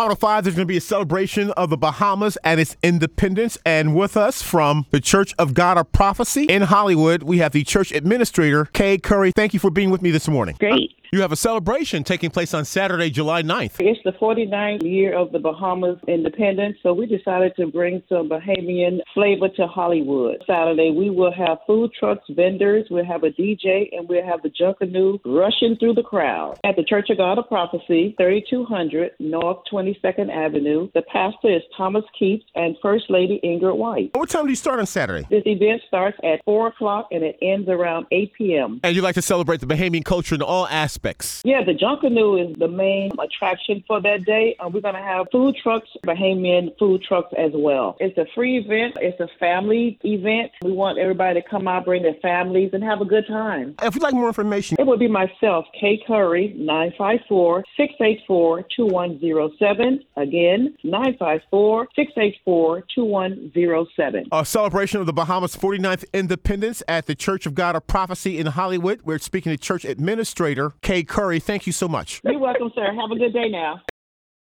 Hot 5, there's going to be a celebration of the Bahamas and its independence. And with us from the Church of God of Prophecy in Hollywood, we have the church administrator, Kay Curry. Thank you for being with me this morning. Great. You have a celebration taking place on Saturday, July 9th. It's the 49th year of the Bahamas independence, so we decided to bring some Bahamian flavor to Hollywood. Saturday, we will have food trucks, vendors, we'll have a DJ, and we'll have the Junkanoo rushing through the crowd. At the Church of God of Prophecy, 3200 North 22nd Avenue, the pastor is Thomas Keeps and First Lady Ingrid White. What time do you start on Saturday? This event starts at 4 o'clock and it ends around 8 p.m. And you like to celebrate the Bahamian culture in all aspects aspects. Yeah, the Junkanoo is the main attraction for that day. Uh, we're going to have food trucks, Bahamian food trucks as well. It's a free event. It's a family event. We want everybody to come out, bring their families, and have a good time. If you'd like more information, it would be myself, Kay Curry, 954 684 2107. Again, 954 684 2107. A celebration of the Bahamas' 49th independence at the Church of God of Prophecy in Hollywood. We're speaking to Church Administrator Kay Curry. Thank you so much. You're welcome, sir. Have a good day now.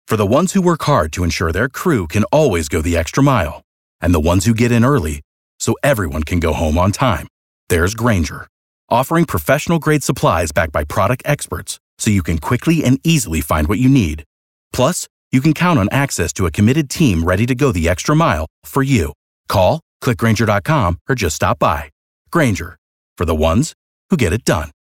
For the ones who work hard to ensure their crew can always go the extra mile, and the ones who get in early so everyone can go home on time, there's Grainger, offering professional grade supplies backed by product experts so you can quickly and easily find what you need. Plus, you can count on access to a committed team ready to go the extra mile for you. Call, clickgrainger.com, or just stop by. Grainger, for the ones who get it done.